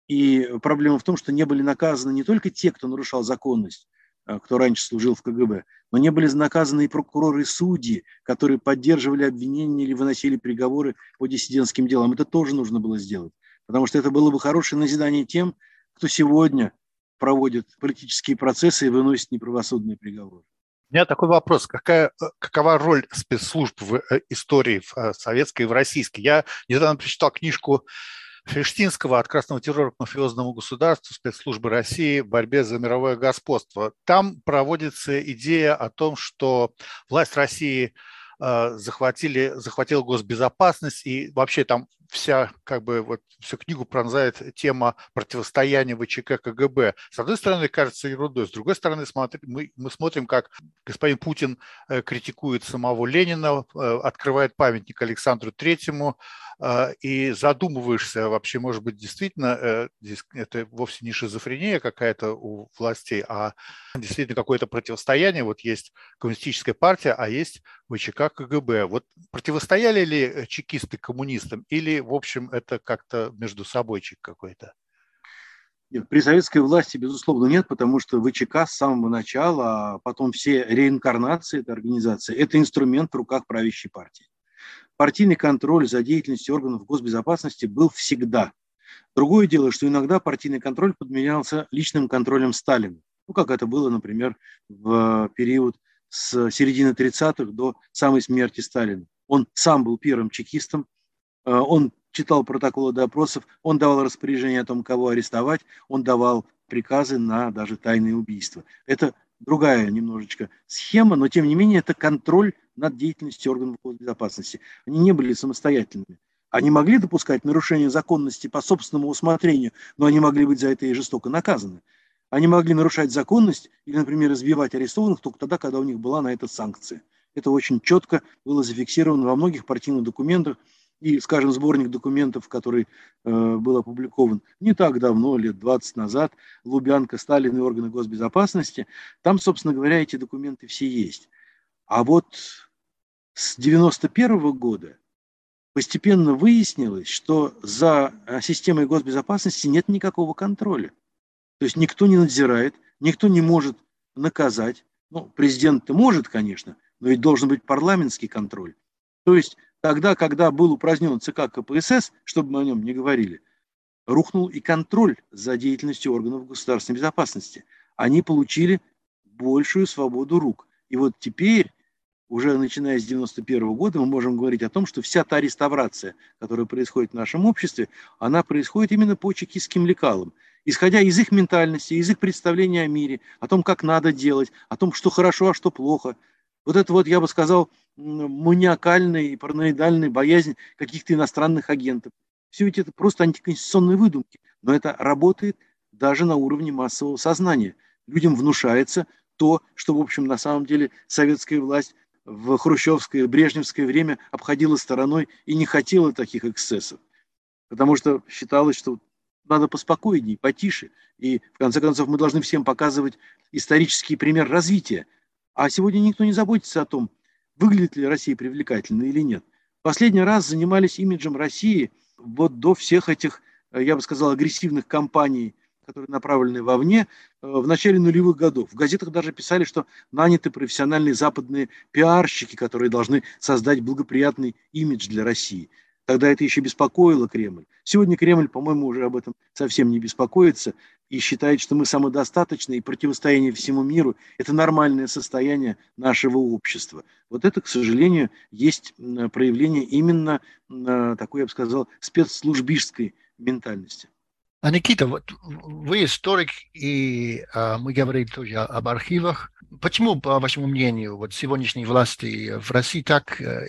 и проблема в том, что не были наказаны не только те, кто нарушал законность, э, кто раньше служил в КГБ, но не были наказаны и прокуроры, и судьи, которые поддерживали обвинения или выносили приговоры по диссидентским делам. Это тоже нужно было сделать, потому что это было бы хорошее назидание тем, кто сегодня проводит политические процессы и выносит неправосудные приговоры. У меня такой вопрос. Какая, э, какова роль спецслужб в э, истории в э, советской и в российской? Я недавно прочитал книжку Фельштинского «От красного террора к мафиозному государству. Спецслужбы России в борьбе за мировое господство». Там проводится идея о том, что власть России захватили, захватила госбезопасность, и вообще там вся, как бы, вот всю книгу пронзает тема противостояния ВЧК КГБ. С одной стороны, кажется ерундой, с другой стороны, смотри, мы, мы смотрим, как господин Путин э, критикует самого Ленина, э, открывает памятник Александру Третьему, э, и задумываешься, вообще, может быть, действительно, это вовсе не шизофрения какая-то у властей, а действительно какое-то противостояние. Вот есть коммунистическая партия, а есть ВЧК КГБ. Вот противостояли ли чекисты коммунистам или в общем, это как-то между собойчик какой-то? Нет, при советской власти, безусловно, нет, потому что ВЧК с самого начала, а потом все реинкарнации этой организации – это инструмент в руках правящей партии. Партийный контроль за деятельностью органов госбезопасности был всегда. Другое дело, что иногда партийный контроль подменялся личным контролем Сталина. Ну, как это было, например, в период с середины 30-х до самой смерти Сталина. Он сам был первым чекистом, Э, он читал протоколы допросов, он давал распоряжение о том, кого арестовать, он давал приказы на даже тайные убийства. Это другая немножечко схема, но тем не менее это контроль над деятельностью органов безопасности. Они не были самостоятельными. Они могли допускать нарушение законности по собственному усмотрению, но они могли быть за это и жестоко наказаны. Они могли нарушать законность или, например, избивать арестованных только тогда, когда у них была на это санкция. Это очень четко было зафиксировано во многих партийных документах, и, скажем, сборник документов, который э, был опубликован не так давно, лет 20 назад, Лубянка, Сталин и органы госбезопасности, там, собственно говоря, эти документы все есть. А вот с 91 года постепенно выяснилось, что за э, системой госбезопасности нет никакого контроля. То есть никто не надзирает, никто не может наказать. Ну, президент-то может, конечно, но ведь должен быть парламентский контроль. То есть Тогда, когда был упразднен ЦК КПСС, чтобы мы о нем не говорили, рухнул и контроль за деятельностью органов государственной безопасности. Они получили большую свободу рук. И вот теперь, уже начиная с 91 года, мы можем говорить о том, что вся та реставрация, которая происходит в нашем обществе, она происходит именно по чекистским лекалам. Исходя из их ментальности, из их представления о мире, о том, как надо делать, о том, что хорошо, а что плохо. Вот это вот, я бы сказал, маниакальная и параноидальная боязнь каких-то иностранных агентов. Все ведь это просто антиконституционные выдумки, но это работает даже на уровне массового сознания. Людям внушается то, что, в общем, на самом деле советская власть в хрущевское, брежневское время обходила стороной и не хотела таких эксцессов. Потому что считалось, что надо поспокойнее, потише. И, в конце концов, мы должны всем показывать исторический пример развития. А сегодня никто не заботится о том, выглядит ли Россия привлекательно или нет. Последний раз занимались имиджем России вот до всех этих, э, я бы сказал, агрессивных кампаний, которые направлены вовне, э, в начале нулевых годов. В газетах даже писали, что наняты профессиональные западные пиарщики, которые должны создать благоприятный имидж для России. Тогда это еще беспокоило Кремль. Сегодня Кремль, по-моему, уже об этом совсем не беспокоится и считает, что мы самодостаточны, и противостояние всему миру – это нормальное состояние нашего общества. Вот это, к сожалению, есть проявление именно такой, я бы сказал, спецслужбистской ментальности. А Никита, вот вы историк, и а, мы говорили тоже об архивах. Почему, по вашему мнению, вот сегодняшние власти в России так э,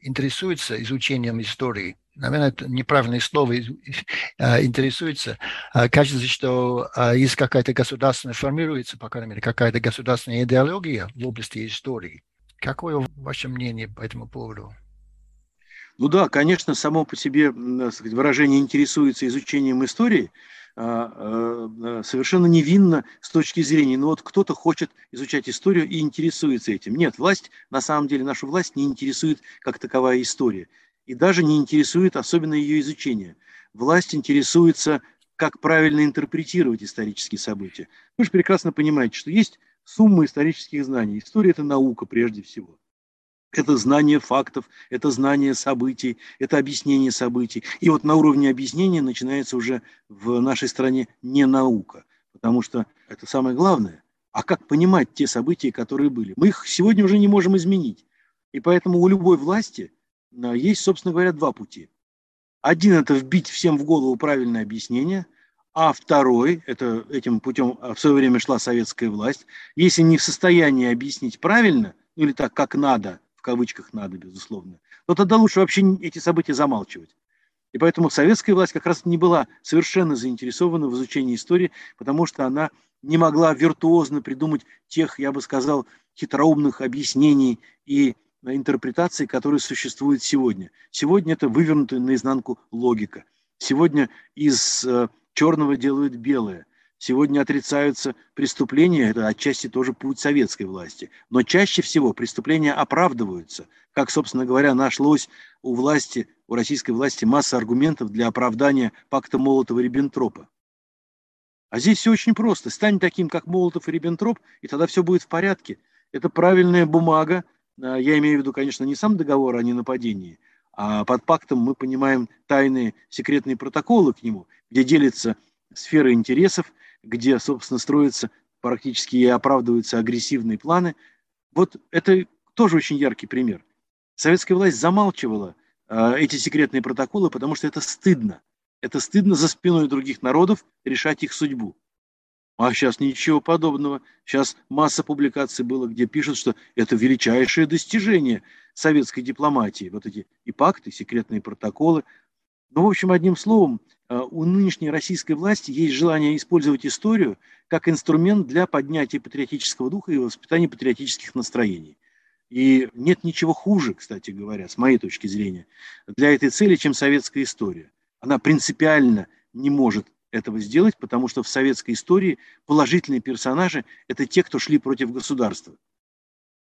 интересуются изучением истории? Наверное, это неправильное слово, э, интересуется. А, кажется, что а, есть какая-то государственная, формируется, по крайней мере, какая-то государственная идеология в области истории. Какое ваше мнение по этому поводу? Ну да, конечно, само по себе выражение «интересуется изучением истории» а, а, совершенно невинно с точки зрения, ну вот кто-то хочет изучать историю и интересуется этим. Нет, власть, на самом деле нашу власть не интересует как таковая история. И даже не интересует особенно ее изучение. Власть интересуется, как правильно интерпретировать исторические события. Вы же прекрасно понимаете, что есть сумма исторических знаний. История – это наука прежде всего. Это знание фактов, это знание событий, это объяснение событий. И вот на уровне объяснения начинается уже в нашей стране не наука, потому что это самое главное. А как понимать те события, которые были? Мы их сегодня уже не можем изменить. И поэтому у любой власти а, есть, собственно говоря, два пути. Один – это вбить всем в голову правильное объяснение, а второй – это этим путем в свое время шла советская власть. Если не в состоянии объяснить правильно, ну или так, как надо – в кавычках надо, безусловно, но тогда лучше вообще эти события замалчивать. И поэтому советская власть как раз не была совершенно заинтересована в изучении истории, потому что она не могла виртуозно придумать тех, я бы сказал, хитроумных объяснений и интерпретаций, которые существуют сегодня. Сегодня это вывернутая наизнанку логика. Сегодня из э, черного делают белое. Сегодня отрицаются преступления, это отчасти тоже путь советской власти. Но чаще всего преступления оправдываются. Как, собственно говоря, нашлось у власти, у российской власти масса аргументов для оправдания пакта Молотова-Риббентропа. А здесь все очень просто. Стань таким, как Молотов и Риббентроп, и тогда все будет в порядке. Это правильная бумага. А, я имею в виду, конечно, не сам договор о ненападении, а под пактом мы понимаем тайные секретные протоколы к нему, где делятся сферы интересов, где, собственно, строятся практически и оправдываются агрессивные планы. Вот это тоже очень яркий пример. Советская власть замалчивала э, эти секретные протоколы, потому что это стыдно. Это стыдно за спиной других народов решать их судьбу. А сейчас ничего подобного. Сейчас масса публикаций было, где пишут, что это величайшее достижение советской дипломатии. Вот эти и пакты, секретные протоколы. Ну, в общем, одним словом, у нынешней российской власти есть желание использовать историю как инструмент для поднятия патриотического духа и воспитания патриотических настроений. И нет ничего хуже, кстати говоря, с моей точки зрения, для этой цели, чем советская история. Она принципиально не может этого сделать, потому что в советской истории положительные персонажи – это те, кто шли против государства,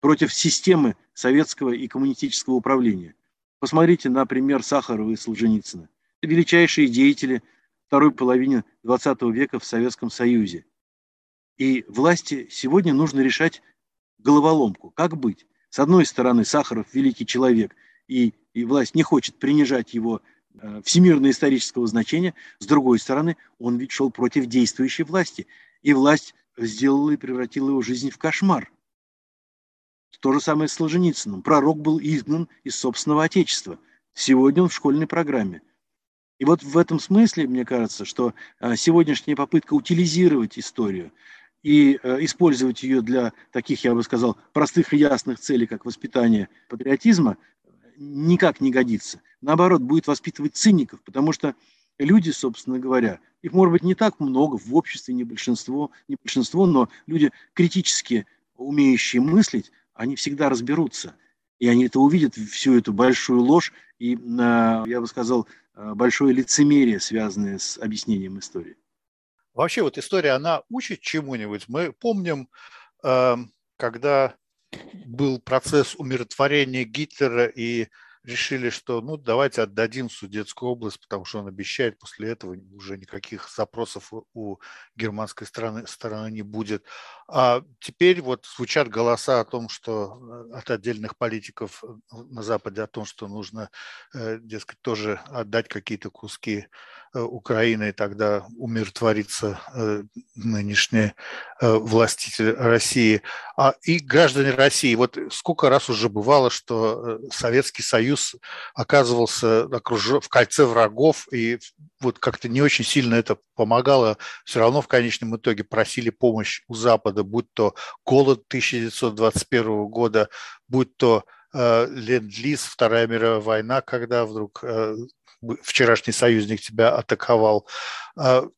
против системы советского и коммунистического управления. Посмотрите на пример Сахарова и Солженицына. Величайшие деятели второй половины XX века в Советском Союзе. И власти сегодня нужно решать головоломку. Как быть? С одной стороны, Сахаров – великий человек, и, и власть не хочет принижать его э, всемирно-исторического значения. С другой стороны, он ведь шел против действующей власти. И власть сделала и превратила его жизнь в кошмар. То же самое с Солженицыным. Пророк был изгнан из собственного отечества. Сегодня он в школьной программе. И вот в этом смысле, мне кажется, что а, сегодняшняя попытка утилизировать историю и а, использовать ее для таких, я бы сказал, простых и ясных целей, как воспитание патриотизма, никак не годится. Наоборот, будет воспитывать циников, потому что люди, собственно говоря, их может быть не так много в обществе, не большинство, не большинство, но люди критически умеющие мыслить, они всегда разберутся. И они это увидят, всю эту большую ложь и, я бы сказал, большое лицемерие, связанное с объяснением истории. Вообще вот история, она учит чему-нибудь. Мы помним, эм, когда был процесс умиротворения Гитлера и решили, что ну давайте отдадим Судетскую область, потому что он обещает, после этого уже никаких запросов у германской стороны, стороны не будет. А теперь вот звучат голоса о том, что э, от отдельных политиков э, на Западе о том, что нужно, э, дескать, тоже отдать какие-то куски Украины, и тогда умиротворится нынешний властитель России. А и граждане России, вот сколько раз уже бывало, что Советский Союз оказывался окружен в кольце врагов, и вот как-то не очень сильно это помогало, все равно в конечном итоге просили помощь у Запада, будь то голод 1921 года, будь то э, ленд-лиз, Вторая мировая война, когда вдруг э, вчерашний союзник тебя атаковал. Вот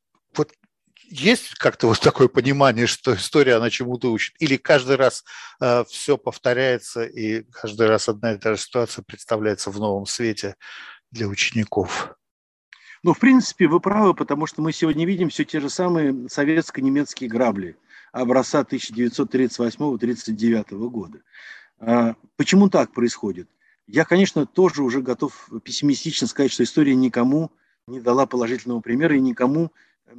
есть как-то вот такое понимание, что история, она чему-то учит? Или каждый раз э, все повторяется, и каждый раз одна и та же ситуация представляется в новом свете для учеников? Ну, в принципе, вы правы, потому что мы сегодня видим все те же самые советско-немецкие грабли образца 1938-1939 года. А, почему так происходит? Я, конечно, тоже уже готов пессимистично сказать, что история никому не дала положительного примера и никому,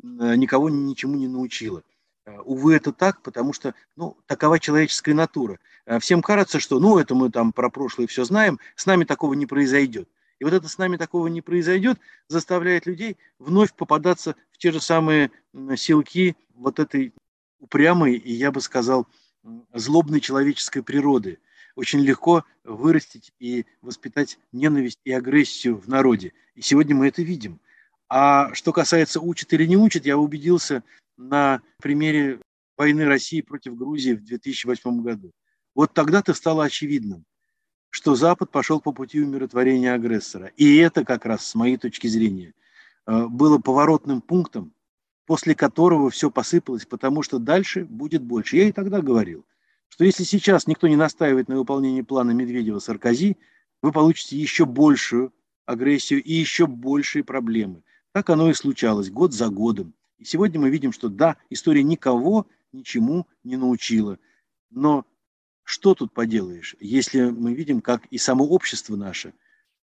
никого ничему не научила. Э, увы, это так, потому что ну, такова человеческая натура. Э, всем кажется, что ну, это мы там про прошлое все знаем, с нами такого не произойдет. И вот это с нами такого не произойдет, заставляет людей вновь попадаться в те же самые силки вот этой упрямой и, я бы сказал, злобной человеческой природы. Очень легко вырастить и воспитать ненависть и агрессию в народе. И сегодня мы это видим. А что касается учат или не учат, я убедился на примере войны России против Грузии в 2008 году. Вот тогда-то стало очевидным, что Запад пошел по пути умиротворения агрессора. И это как раз, с моей точки зрения, э, было поворотным пунктом, после которого все посыпалось, потому что дальше будет больше. Я и тогда говорил, что если сейчас никто не настаивает на выполнении плана Медведева-Саркози, вы получите еще большую агрессию и еще большие проблемы. Так оно и случалось год за годом. И сегодня мы видим, что да, история никого ничему не научила. Но что тут поделаешь, если мы видим, как и само общество наше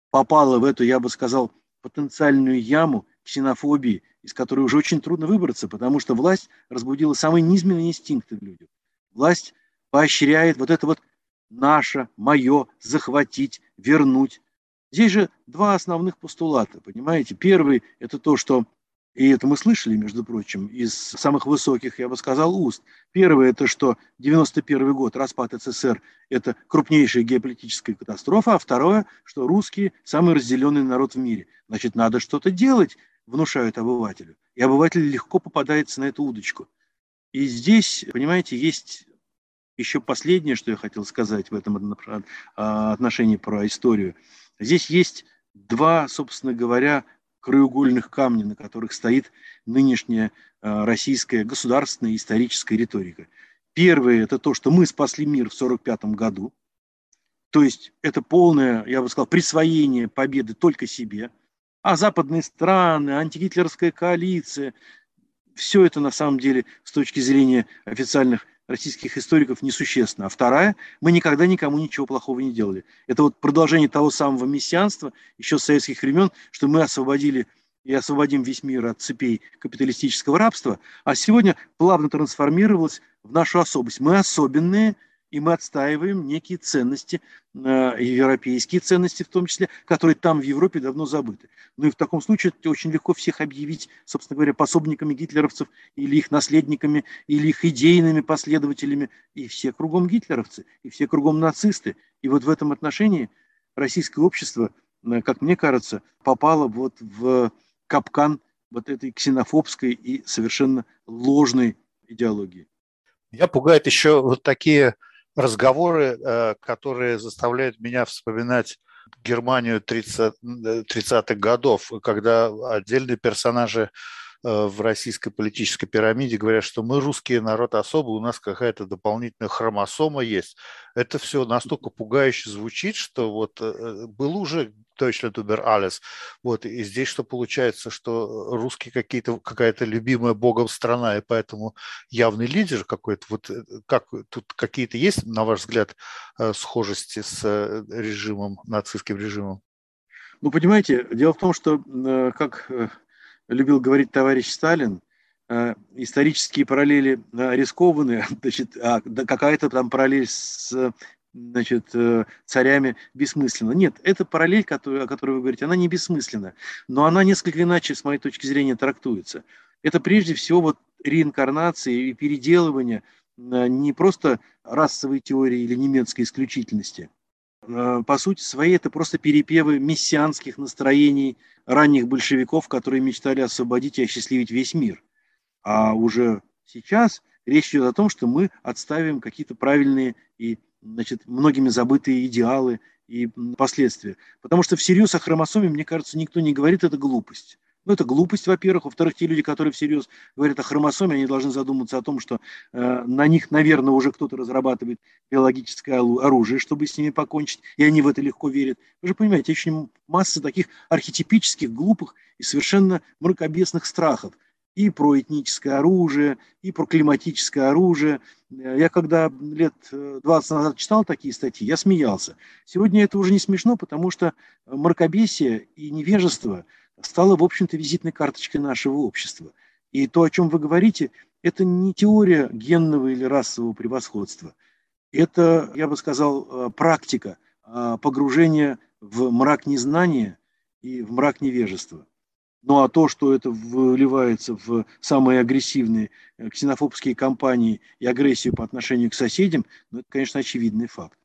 попало в эту, я бы сказал, потенциальную яму ксенофобии, из которой уже очень трудно выбраться, потому что власть разбудила самые низменные инстинкты в людях. Власть поощряет вот это вот наше, мое, захватить, вернуть. Здесь же два основных постулата, понимаете? Первый – это то, что, и это мы слышали, между прочим, из самых высоких, я бы сказал, уст. Первое – это что 91 год, распад СССР – это крупнейшая геополитическая катастрофа, а второе, что русские – самый разделенный народ в мире. Значит, надо что-то делать внушают обывателю. И обыватель легко попадается на эту удочку. И здесь, понимаете, есть еще последнее, что я хотел сказать в этом а, отношении про историю. Здесь есть два, собственно говоря, краеугольных камня, на которых стоит нынешняя а, российская государственная историческая риторика. Первое – это то, что мы спасли мир в 1945 году. То есть это полное, я бы сказал, присвоение победы только себе – а западные страны, антигитлеровская коалиция, все это на самом деле с точки зрения официальных российских историков несущественно. А вторая, мы никогда никому ничего плохого не делали. Это вот продолжение того самого мессианства еще с советских времен, что мы освободили и освободим весь мир от цепей капиталистического рабства, а сегодня плавно трансформировалось в нашу особость. Мы особенные, и мы отстаиваем некие ценности, э, европейские ценности в том числе, которые там в Европе давно забыты. Ну и в таком случае очень легко всех объявить, собственно говоря, пособниками гитлеровцев или их наследниками, или их идейными последователями, и все кругом гитлеровцы, и все кругом нацисты. И вот в этом отношении российское общество, э, как мне кажется, попало вот в капкан вот этой ксенофобской и совершенно ложной идеологии. Меня пугает еще вот такие разговоры, э, которые заставляют меня вспоминать Германию 30, 30-х годов, когда отдельные персонажи э, в российской политической пирамиде говорят, что мы русские народ особый, у нас какая-то дополнительная хромосома есть. Это все настолько пугающе звучит, что вот э, был уже точно Тубер Алис. Вот, и здесь что получается, что русские какие-то, какая-то любимая Богом страна, и поэтому явный лидер какой-то. Вот э, как тут какие-то есть, на ваш взгляд, э, схожести с э, режимом, нацистским режимом? Ну, понимаете, дело в том, что, как любил говорить товарищ Сталин, исторические параллели рискованные, <laughs> значит, а какая-то там параллель с значит, э, царями бессмысленно. Нет, эта параллель, которую, о которой вы говорите, она не бессмысленна, но она несколько иначе, с моей точки зрения, трактуется. Это прежде всего вот реинкарнация и переделывание э, не просто расовой теории или немецкой исключительности. Э, по сути своей, это просто перепевы мессианских настроений ранних большевиков, которые мечтали освободить и осчастливить весь мир. А уже сейчас речь идет о том, что мы отставим какие-то правильные и значит, многими забытые идеалы и последствия. Потому что всерьез о хромосоме, мне кажется, никто не говорит, это глупость. Ну, это глупость, во-первых. Во-вторых, те люди, которые всерьез говорят о хромосоме, они должны задуматься о том, что э, на них, наверное, уже кто-то разрабатывает биологическое оружие, чтобы с ними покончить, и они в это легко верят. Вы же понимаете, очень масса таких архетипических, глупых и совершенно мракобесных страхов и про этническое оружие, и про климатическое оружие. Я когда лет 20 э, назад читал такие статьи, я смеялся. Сегодня это уже не смешно, потому что мракобесие и невежество стало, в общем-то, визитной карточкой нашего общества. И то, о чем вы говорите, это не теория генного или расового превосходства. Это, я бы сказал, э, практика погружения в мрак незнания и в мрак невежества. Ну а то, что это выливается в самые агрессивные э, ксенофобские кампании и агрессию по отношению к соседям, ну это, конечно, очевидный факт.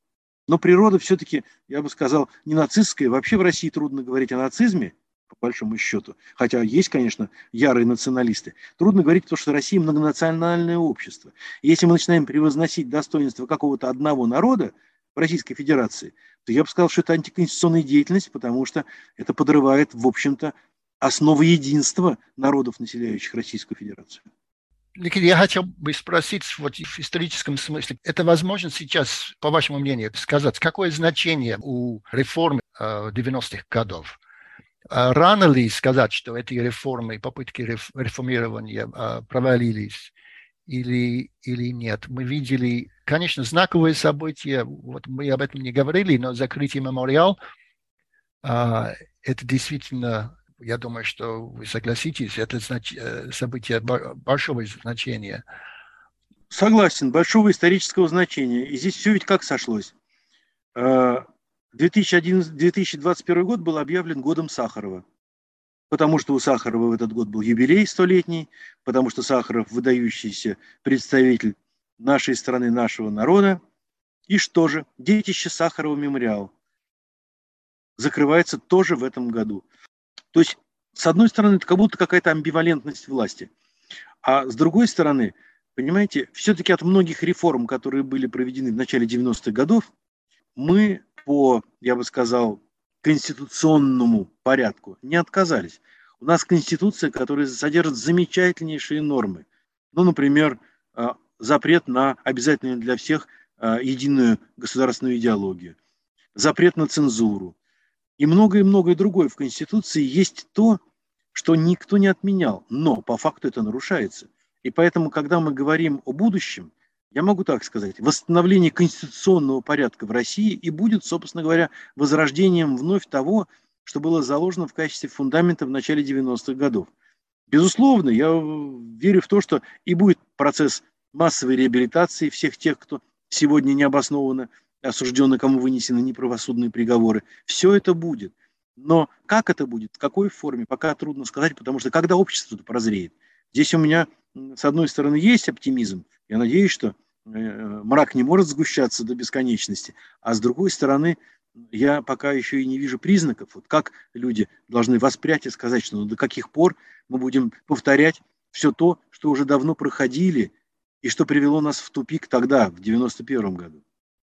Но природа все-таки, я бы сказал, не нацистская. Вообще в России трудно говорить о нацизме, по большому счету. Хотя есть, конечно, ярые националисты. Трудно говорить, потому что Россия многонациональное общество. Если мы начинаем превозносить достоинство какого-то одного народа в Российской Федерации, то я бы сказал, что это антиконституционная деятельность, потому что это подрывает, в общем-то, основы единства народов, населяющих Российскую Федерацию. Никита, я хотел бы спросить вот в историческом смысле, это возможно сейчас, по вашему мнению, сказать, какое значение у реформы 90-х э, годов? А рано ли сказать, что эти реформы, попытки реформирования э, провалились или, или нет? Мы видели, конечно, знаковые события, вот мы об этом не говорили, но закрытие мемориал, э, это действительно я думаю, что вы согласитесь, это. Э, событие большого значения. Согласен, большого исторического значения. И здесь все ведь как сошлось. 2011, э, 2021 год был объявлен годом Сахарова, потому что у Сахарова в этот год был юбилей столетний, потому что Сахаров выдающийся представитель нашей страны, нашего народа. И что же, детище Сахарова мемориал закрывается тоже в этом году. То есть, с одной стороны, это как будто какая-то амбивалентность власти. А с другой стороны, понимаете, все-таки от многих реформ, которые были проведены в начале 90-х годов, мы по, я бы сказал, конституционному порядку не отказались. У нас конституция, которая содержит замечательнейшие нормы. Ну, например, а, запрет на обязательную для всех а, единую государственную идеологию, запрет на цензуру, и многое-многое другое в Конституции есть то, что никто не отменял, но по факту это нарушается. И поэтому, когда мы говорим о будущем, я могу так сказать, восстановление конституционного порядка в России и будет, собственно говоря, возрождением вновь того, что было заложено в качестве фундамента в начале 90-х годов. Безусловно, я верю в то, что и будет процесс массовой реабилитации всех тех, кто сегодня необоснованно осужденные, кому вынесены неправосудные приговоры. Все это будет. Но как это будет, в какой форме, пока трудно сказать, потому что когда общество прозреет. Здесь у меня, с одной стороны, есть оптимизм. Я надеюсь, что э, мрак не может сгущаться до бесконечности. А с другой стороны, я пока еще и не вижу признаков, вот как люди должны воспрять и сказать, что ну, до каких пор мы будем повторять все то, что уже давно проходили и что привело нас в тупик тогда, в 91 году.